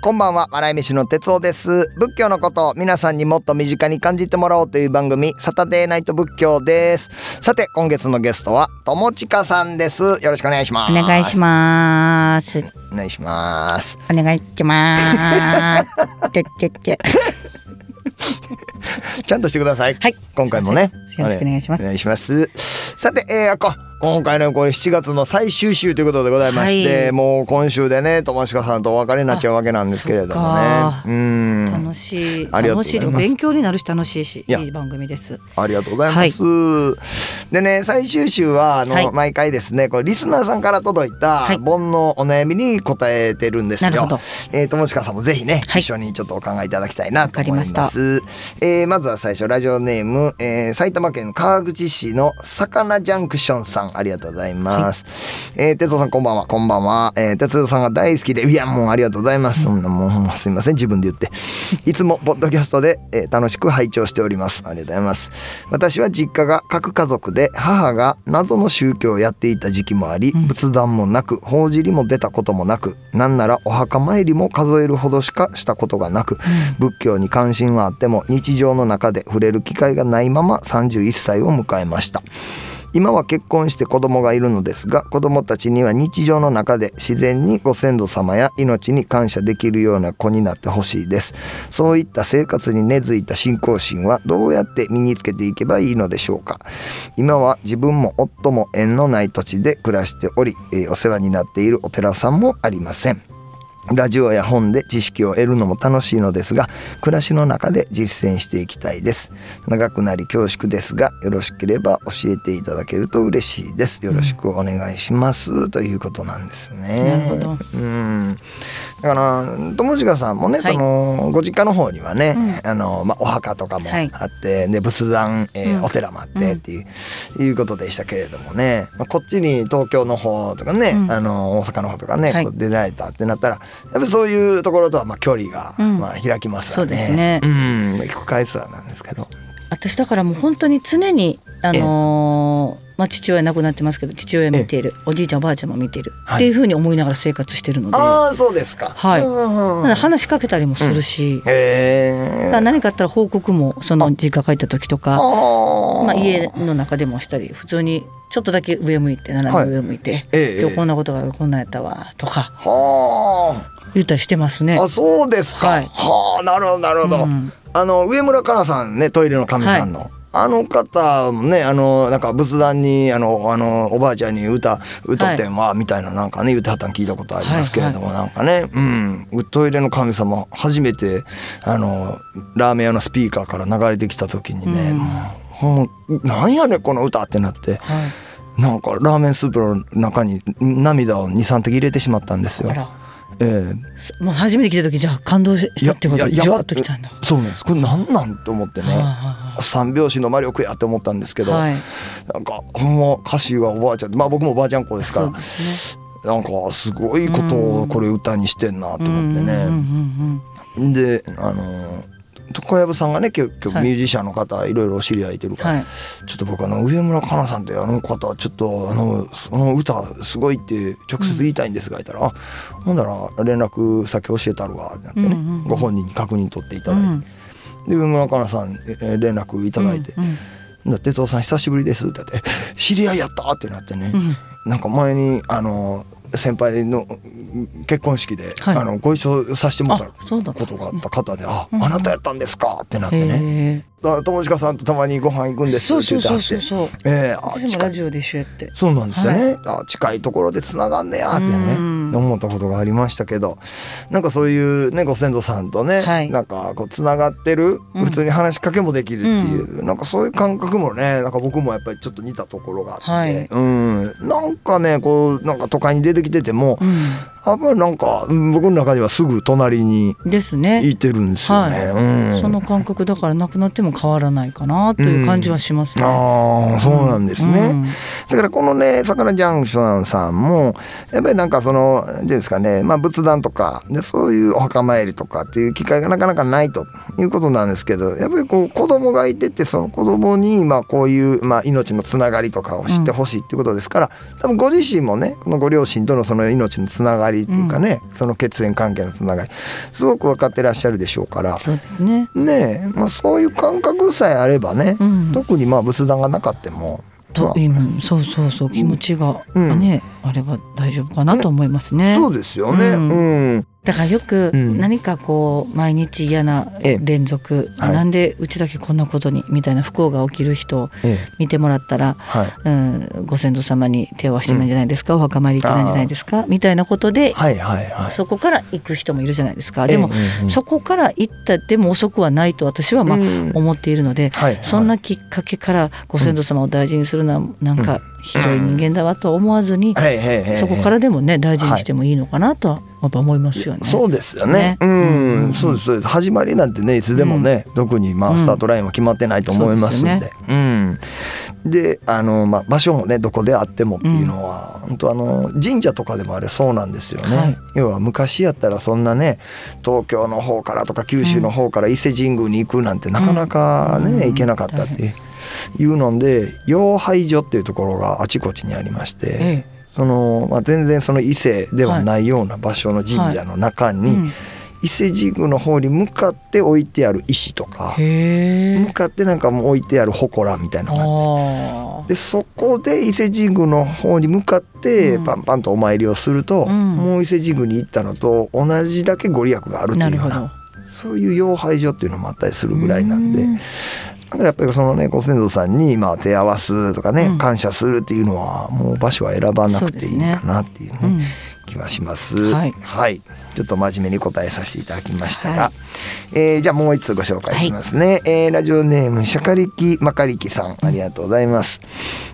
こんばんは。笑い飯の哲夫です。仏教のことを皆さんにもっと身近に感じてもらおうという番組サタデーナイト仏教です。さて今月のゲストは友近さんです。よろしくお願いします。お願いします。お願いします。お願いします。ちゃんとしてください。はい。今回もね。よろしくお願いします。お願いします。さて、えー、あこ今回のこれ7月の最終週ということでございまして、はいもう今週でね、友近さんとお別れになっちゃうわけなんですけれどもねうん。楽しい。楽しい勉強になるし楽しいしいやいい番組です。ありがとうございます。でね、最終週はあの、はい毎回ですね、これリスナーさんから届いたはい煩悩お悩みに答えてるんですよ。なるほどえー、友近さんもぜひね、はい一緒にちょっとお考えいただきたいなと思いわま。かりますえーまずは最初ラジオネーム、えー埼玉県川口市の魚ジャンクションさんありがとうございます。えー哲夫さんこんばんはこんばんは。えー哲夫さんが大好きでいやもうありがとうございます。そんなもんますみません自分で言って。いつもポッドキャストで、えー楽しく拝聴しております。ありがとうございます。私は実家が核家族で母が謎の宗教をやっていた時期もあり、うん仏壇もなく法尻も出たこともなくなんならお墓参りも数えるほどしかしたことがなく仏教に関心はあっても日常の中で触れる機会がないまま31歳を迎えました今は結婚して子供がいるのですが子供たちには日常の中で自然にご先祖様や命に感謝できるような子になってほしいです。そういった生活に根付いた信仰心はどうやって身につけていけばいいのでしょうか。今は自分も夫も縁のない土地で暮らしており、えーお世話になっているお寺さんもありません。ラジオや本で知識を得るのも楽しいのですが暮らしの中で実践していきたいです。長くなり恐縮ですがよろしければ教えていただけると嬉しいです。よろしくお願いします、ということなんですね。なるほど。うんだから友近さんもね、はい。そのご実家の方にはね、あのまあ、お墓とかもはい。あって、で仏壇、えーうん。お寺もあってっていう,、いうことでしたけれどもね、まあ、こっちに東京の方とかね、うん。あの大阪の方とかね、はい。こう出られたってなったらやっぱりそういうところとはまあ距離が、うん。まあ、開きますよね。そうですね。うん、行く回数はなんですけど。私だからもう本当に常にあのーまあ父親亡くなってますけど父親見ている。おじいちゃんおばあちゃんも見てる。はい。っていうふうに思いながら生活してるので。ああそうですか。はい。話しかけたりもするし、へえ。だから何かあったら報告もその実家帰った時とか、ままあ、家の中でもしたり普通にちょっとだけ上向いて斜め上向いて、ええ今日こんなことがこんなんやったわとかは言ったりしてますね。あ。。あそうですか。はい。はあなるほどなるほど。うん。あの上村かなさんねトイレの神さんの、あの方もねあのなんか仏壇にあのあのおばあちゃんに歌歌ってんわ、みたいななんかね言ってはったん聞いたことありますけれども、なんかねうん。トイレの神様初めてあのラーメン屋のスピーカーから流れてきた時にね、うん。もうなんやねんこの歌ってなってはい。なんかラーメンスープの中に涙を23滴入れてしまったんですよええもう初めて来た時じゃあ感動したってこといやいやじわっときたんだ。そうなんですこれなんなんと思ってね。はあはあ三拍子の魔力やって思ったんですけど、はい、なんかほんま歌詞はおばあちゃんまあ僕もおばあちゃん子ですから。なんかすごいことをこれ歌にしてんなと思ってね。うんであの小籔さんがね結局はい。ミュージシャンの方いろいろお知り合いいてるから、うんはい。ちょっと僕あの上村かなさんってあの方ちょっとあのその歌すごいって直接言いたいんですが言ったら、あほんだら連絡先教えたるわってなってね、うんうんうん。ご本人に確認取っていただいて、うん。で上村かなさんえー連絡いただいてうんうん「だ哲夫さん久しぶりです」って言って「知り合いやった!」ってなってね、うん。なんか前にあの先輩のうん結婚式で、はい。あのご一緒させてもらったことがあった方で「あうん。あなたやったんですか!」ってなってね。へ「だから友近さんとたまにご飯行くんえです」って言ってはって。そうそうそう。ええあ私もラジオで一緒やって。そうなんですよね、あ近いところでつながんねやってね。うん思ったことがありましたけどなんかそういうねご先祖さんとね、はい。なんかこうつながってるうん。普通に話しかけもできるっていう、なんかそういう感覚もねなんか僕もやっぱりちょっと似たところがあって、はい。うん。なんかねこうなんか都会に出てきててもうん。やっぱりなんかうん僕の中ではすぐ隣にですね。いてるんですよね。はい。うん。その感覚だからなくなっても変わらないかなという感じはしますね。ああそうなんですね。うん。だからこのね、さかなジャンクションさんも、やっぱりなんかその、ですかね、まあ、仏壇とかでそういうお墓参りとかっていう機会がなかなかないということなんですけどやっぱりこう子供がいててその子供にまあこういう、まあ、命のつながりとかを知ってほしいっていうことですから、多分ご自身もねこのご両親とのその命のつながりっていうかね、その血縁関係のつながりすごく分かってらっしゃるでしょうから。そうですね。ねまあ、そういう感覚さえあればね、特にまあ仏壇がなかったもと、うそうそうそう気持ちがね、うん、あれば大丈夫かなと思いますね。そうですよね。うん、うん。だからよく何かこう毎日嫌な連続、うん、なんでうちだけこんなことにみたいな不幸が起きる人を見てもらったら、はい、うん、ご先祖様に手を合わせてないんじゃないですか、うん、お墓参り行ってないんじゃないですかみたいなことで、そこから行く人もいるじゃないですか。でも、そこから行ったでも遅くはないと私はまあ思っているので、そんなきっかけからご先祖様を大事にするのはなんかひどい人間だわと思わずに、そこからでもね大事にしてもいいのかなとはやっぱ思いますよね。そうですよね。ねうん、うん、そうですそうです。始まりなんてねいつでもね、うん、特にまあスタートラインは決まってないと思いますんで。うん、ね、うん。であのまあ場所もねどこであってもっていうのは、うん、本当あの神社とかでもあれそうなんですよね。はい、要は昔やったらそんなね東京の方からとか九州の方から伊勢神宮に行くなんてなかなかね、行けなかったっていう。いうので養廃所っていうところがあちこちにありまして、ええ。その、まあ、全然その伊勢ではないような場所の神社の中に、伊勢神宮の方に向かって置いてある石とか向かってなんかもう置いてある祠みたいなのがあってでそこで伊勢神宮の方に向かってパンパンとお参りをすると、うん、もう伊勢神宮に行ったのと同じだけご利益があるっていうようなそういう養廃所っていうのもあったりするぐらいなんで。だからやっぱりそのねご先祖さんにまあ手合わすとかね、うん、感謝するっていうのはもう場所は選ばなくていいかなっていうね、ね。うん、気はします、はい、はい、ちょっと真面目に答えさせていただきましたが、はい、えー、じゃあもう一つご紹介しますね、はい、えー、ラジオネームシャカリキマカリキさんありがとうございます、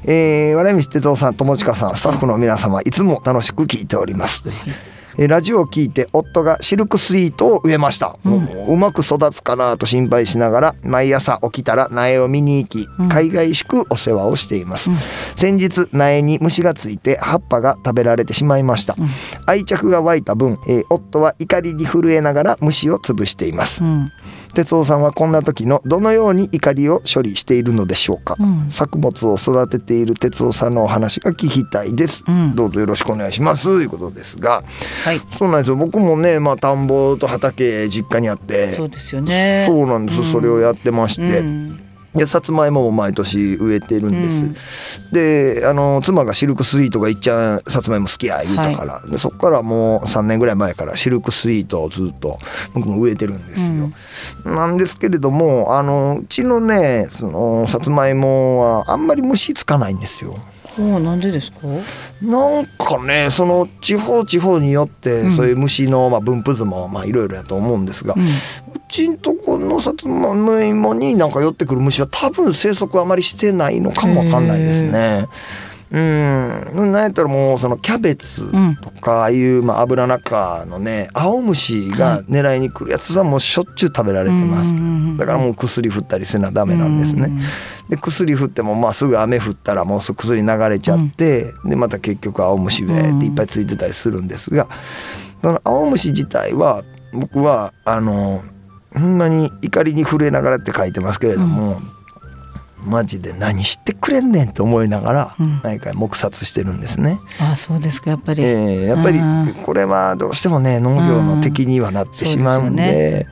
えー、笑い飯哲夫さん友近さんスタッフの皆様いつも楽しく聞いております、はいラジオを聞いて夫がシルクスイートを植えました、うん、うまく育つかなと心配しながら毎朝起きたら苗を見に行き海外しくお世話をしています、うん、先日苗に虫がついて葉っぱが食べられてしまいました、うん、愛着が湧いた分、えー、夫は怒りに震えながら虫を潰しています、哲夫さんはこんな時のどのように怒りを処理しているのでしょうか、うん、作物を育てている哲夫さんのお話が聞きたいです、うん、どうぞよろしくお願いします。ということですが、はい、そうなんですよ。僕もねまあ田んぼと畑実家にあって。そうですよね。そうなんです、うん、それをやってまして、でさつまいもも毎年植えてるんです、うん、であの妻がシルクスイートがいっちゃんさつまいも好きや言うたから、はい、でそこからもう3年ぐらい前からシルクスイートをずっと僕も植えてるんですよ、うん、なんですけれどもあのうちのねそのさつまいもはあんまり虫つかないんですよおなんでですか？なんかねその地方地方によってそういう虫のまあ分布図もまあいろいろやと思うんですが、うん、うちんとこのさつまいもになんか寄ってくる虫は多分生息あまりしてないのかもわかんないですね。うん、なんやったらもうそのキャベツとか、ああいうまあ油中のね青虫が狙いに来るやつはもうしょっちゅう食べられてます、だからもう薬振ったりせなダメなんですね、で薬振ってもまあすぐ雨降ったらもう薬流れちゃって、でまた結局青虫上っていっぱいついてたりするんですがその青虫自体は僕はあのほんまに怒りに震えながらって書いてますけれども、マジで何してくれんねんと思いながら毎回黙殺してるんですね。うん、あそうですかやっぱり、えー、やっぱりこれはどうしてもね農業の敵にはなってしまうんで。でね、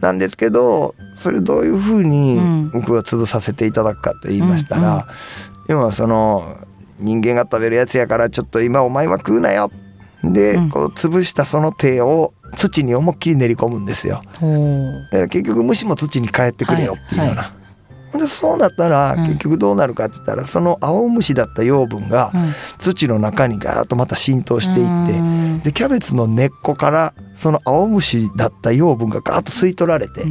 なんですけどそれどういうふうに僕は潰させていただくかと言いましたら、うんうん、要はその人間が食べるやつやからちょっと今お前は食うなよで、こう潰したその手を土に思いっきり練り込むんですよ。だから結局虫も土に帰ってくれよっていうような。はいはいでそうなったら結局どうなるかって言ったら、その青虫だった養分が土の中にガーッとまた浸透していって、でキャベツの根っこからその青虫だった養分がガーッと吸い取られて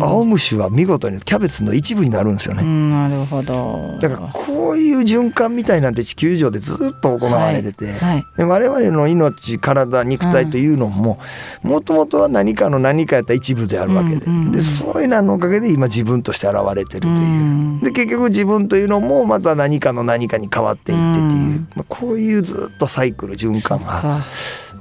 青虫は見事にキャベツの一部になるんですよね。なるほど。だからこういう循環みたいなんて地球上でずっと行われてて、はいはい、で我々の命体肉体というのももともとは何かの何かやった一部であるわけで,、でそういうののおかげで今自分として現れてるという。で結局自分というのもまた何かの何かに変わっていってっていう、まあ、こういうずっとサイクル循環が。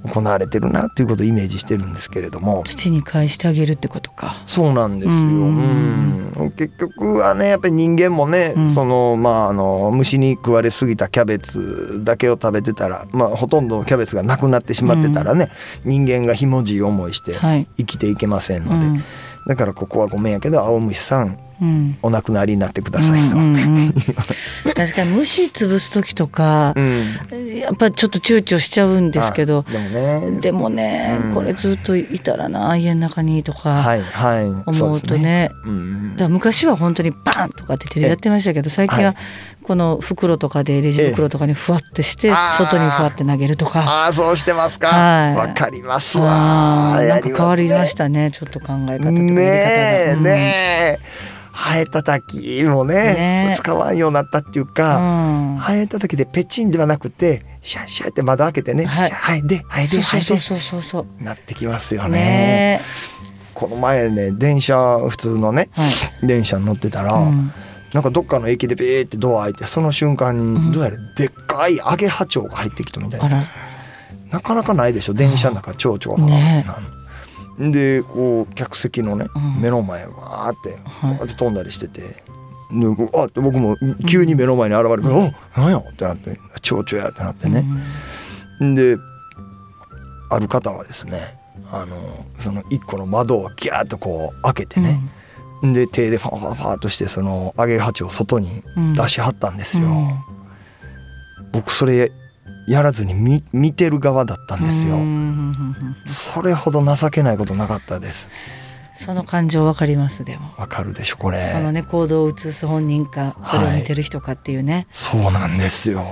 行われてるなっていうことをイメージしてるんですけれども。土に返してあげるってことか。そうなんですよ、うん。結局はねやっぱり人間もね、うん、そのまああの虫に食われすぎたキャベツだけを食べてたら、まあ、ほとんどキャベツがなくなってしまってたらね、うん、人間がひもじい思いして生きていけませんので、はい、だからここはごめんやけど青虫さんうん、お亡くなりになってくださいと、うんうんうん、確かに虫潰す時とか、うん、やっぱりちょっと躊躇しちゃうんですけどでもね。でもね、うん、これずっといたらな家の中にとか思うとね。ね、うん、だ昔は本当にバンとかって手でやってましたけど最近はこの袋とかでレジ袋とかにふわってして外にふわって投げるとか。ああそうしてますか。わ、はい、かりますわ。なんか変わりましたねちょっと考え方とかねえねえハエたたきもね、ね、使わんようになったっていうか、うん、ハエたたきでペチンではなくてシャッシャッって窓開けてね、はい、ハエでハエでハエでそうそうそうなってきますよね。ね。この前ね電車普通のね、はい、電車に乗ってたら、うん、なんかどっかの駅でビーってドア開いてその瞬間にどうやらでっかいアゲハチョウが入ってきたみたいな、なかなかないでしょ電車の中蝶々が。ねでこう客席のね、目の前わーってこうやって飛んだりしてて。であって僕も急に目の前に現れるから「うん、お何や?」ってなって「蝶々や」ってなってね、うん、である方はですねあのその一個の窓をギャーッとこう開けてね、うん、で手でファンファンファンとしてその揚げ鉢を外に出しはったんですよ。僕それやらずに見見てる側だったんですよ。それほど情けないことなかったです。その感情わかりますでも。わかるでしょこれ。そのね行動を移す本人かそれを見てる人かっていうね、はい、そうなんですよ。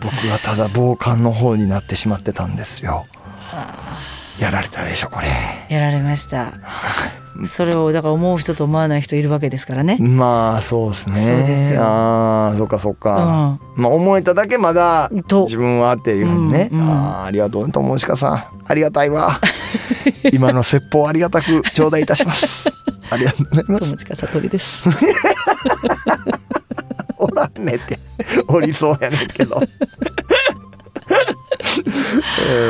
僕はただ傍観の方になってしまってたんですよ。やられたでしょこれ。やられましたそれをだから思う人と思わない人いるわけですからね。まあそうですね。そうですよ。ああそっかそっか、うん、まあ思えただけまだ自分はっていうふうにね、うんうん、ああありがとう友近さん。ありがたいわ。今の説法ありがたく頂戴いたします。ありがとうございます。友近悟りです。おらんねって。おりそうやねんけど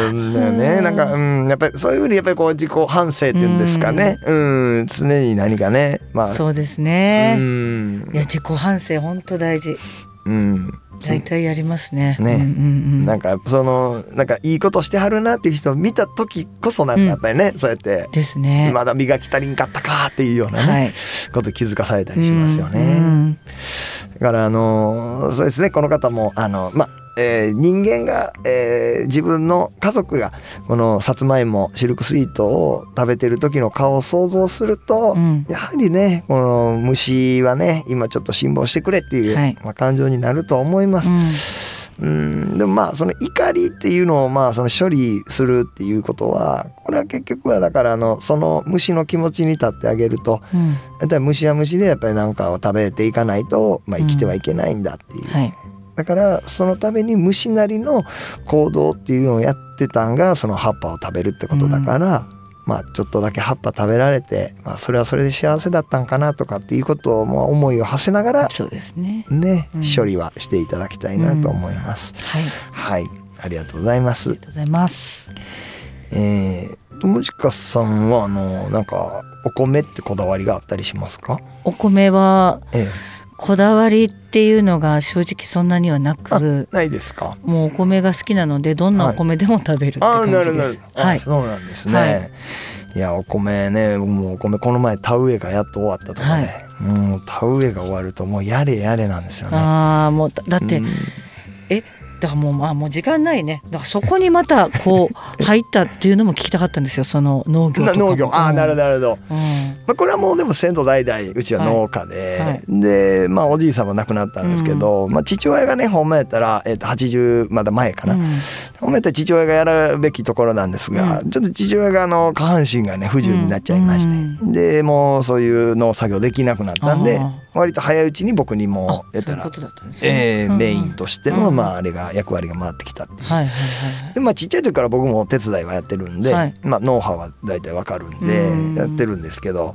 うんだよねなんか、うん、やっぱりそういうふうにやっぱりこう自己反省っていうんですかね、うん、うん、常に何かねまあ。そうですね、うん、いや自己反省本当大事。うん。大体やりますね。ね、うんうんうん、なんかそのなんかいいことしてはるなっていう人を見た時こそなんかやっぱりね、うん、そうやってですね。まだ磨き足りんかったかっていうようなね、はい、こと気づかされたりしますよね。うんうん、だからあのそうですねこの方もあのまあえー、人間が、えー、自分の家族がこのさつまいもシルクスイートを食べてる時の顔を想像すると、うん、やはりねこの虫はね今ちょっと辛抱してくれっていう、はい、まあ、感情になると思います。うん。うんでもまあその怒りっていうのをまあその処理するっていうことはこれは結局はだからあのその虫の気持ちに立ってあげると、うん、やっぱり虫は虫でやっぱり何かを食べていかないと、まあ、生きてはいけないんだっていう、うんはいだからそのために虫なりの行動っていうのをやってたんがその葉っぱを食べるってことだから、うん、まあちょっとだけ葉っぱ食べられて、まあ、それはそれで幸せだったんかなとかっていうことをまあ思いを馳せながらそうですねね、うん、処理はしていただきたいなと思います。はい、はい、ありがとうございます。ありがとうございます。えー、友近さんはあのなんかお米ってこだわりがあったりしますか？お米は、ええこだわりっていうのが正直そんなにはなくないですか？もうお米が好きなのでどんなお米でも食べるって感じです、はい、あなる。はい、そうなんですね、はい、いやお米ねもうお米この前田植えがやっと終わったとかね、はい、もう田植えが終わるともうやれやれなんですよね。ああもうだって、うん、えだからもうまあもう時間ないね。だからそこにまたこう入ったっていうのも聞きたかったんですよ。その農業とか農業。ああなるほどなるほど、うん、まあ、これはもうでも先祖代々うちは農家で、はい。はい、でまあおじいさんは亡くなったんですけど、うん、まあ、父親がねほんまやったら、えー、と80まだ前かな、うん、ほんまやったら父親がやるべきところなんですが、ちょっと父親があの下半身がね不自由になっちゃいまして、でもうそういう農作業できなくなったんで割と早いうちに僕にもやったらえメインとしての、まああれが役割が回ってきたっていう。でまあちっちゃい時から僕もお手伝いはやってるんで、はい、まあノウハウは大体わかるんでやってるんですけど。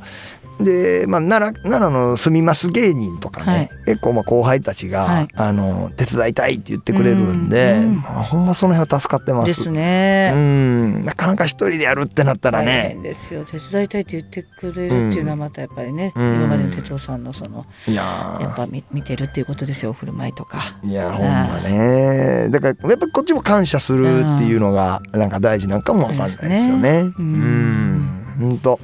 で、まあ、奈良奈良の住みます芸人とかね、はい、結構まあ後輩たちが、はい、あの手伝いたいって言ってくれるんで、うんうん、まあ、ほんまその辺は助かってます。ですね。うん。なかなか一人でやるってなったらね。ですよ。手伝いたいって言ってくれるっていうのはまたやっぱりね、うん、今までの哲夫さんのそのいややっぱ見見てるっていうことですよ。振る舞いとか。いやほんまね。だからやっぱこっちも感謝するっていうのがなんか大事なんかもわかんないですよね。ね。うん本当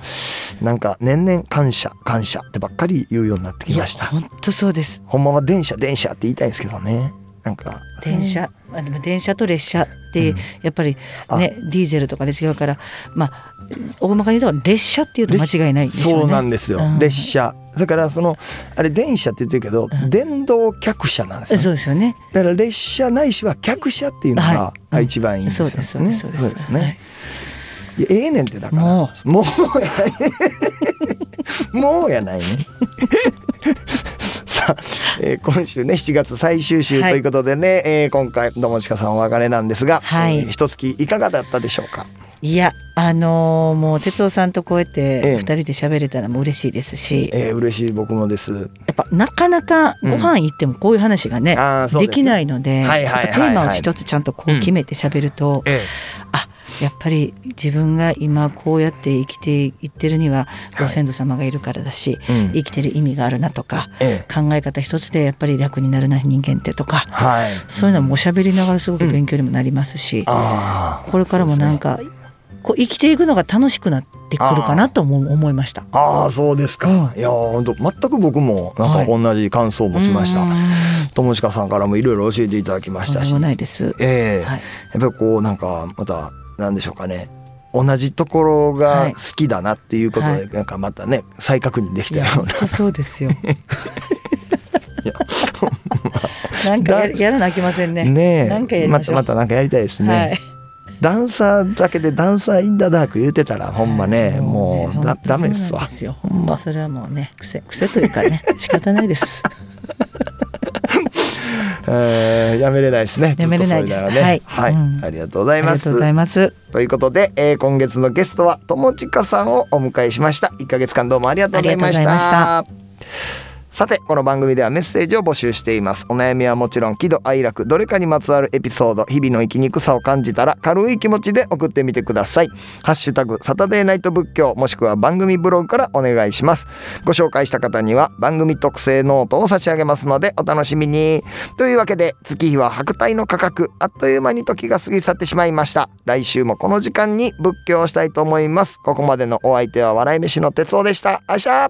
なんか年々感謝感謝ってばっかり言うようになってきました。本当そうです。ほんまは電車電車って言いたいんですけどね。なんか。電車、あでも電車と列車ってやっぱりね、うん、ディーゼルとかで違うからまあ大まかに言うと列車っていうと間違いないですよね。そうなんですよ、うん、列車。だからそのあれ電車って言ってるけど、うん、電動客車なんですよ、そうですよね。だから列車ないしは客車っていうのが、はい、一番いいんですよね、そうです。そうですね、はいいやええねんってだから。もう。もうやない。もうやないね。さあ、えー、今週ね7月最終週ということでね、はい、えー、今回友近さんお別れなんですが、はい、えー、一月いかがだったでしょうか？いやあのー、もう哲夫さんとこうやって二人で喋れたらもう嬉しいですし、ええー、嬉しい僕もです。やっぱなかなかご飯行ってもこういう話がねうん、できないのでテーマを一つちゃんとこう決めて喋ると、うん、ええ、あやっぱり自分が今こうやって生きていってるにはご先祖様がいるからだし、はい、生きてる意味があるなとか、ええ、考え方一つでやっぱり楽になるな人間ってとか、はい、そういうのもおしゃべりながらすごく勉強にもなりますし、うん、これからもなんか、こう生きていくのが楽しくなってくるかなと思いました。ああそうですか。うん、いや本当全く僕もなんか同じ感想を持ちました。友近さんからもいろいろ教えていただきましたし。ないです。ええ。ーはい、やっぱりこうなんかまたなんでしょうかね同じところが好きだなっていうことで、なんかまたね再確認できたような。そうですよ。なんかややらなきませんね。ねえ、またまたなんかやりたいですね。はい、ダンサーだけでダンサーインダダーク言うてたらほんまね、もうだダメですわ。ほんまそれはもうね癖癖というかね仕方ないです。えー、やめれないですね。やめれないです。ね、はい、はい、うん、ありがとうございます。ありがとうございます。ということで、えー、今月のゲストは友近さんをお迎えしました。一ヶ月間どうもありがとうございました。さてこの番組ではメッセージを募集しています。お悩みはもちろん喜怒哀楽どれかにまつわるエピソード日々の生きにくさを感じたら軽い気持ちで送ってみてください。ハッシュタグサタデーナイト仏教もしくは番組ブログからお願いします。ご紹介した方には番組特製ノートを差し上げますのでお楽しみに。というわけで月日は百代の過客あっという間に時が過ぎ去ってしまいました。来週もこの時間に仏教をしたいと思います。ここまでのお相手は笑い飯の哲夫でした。あっしゃ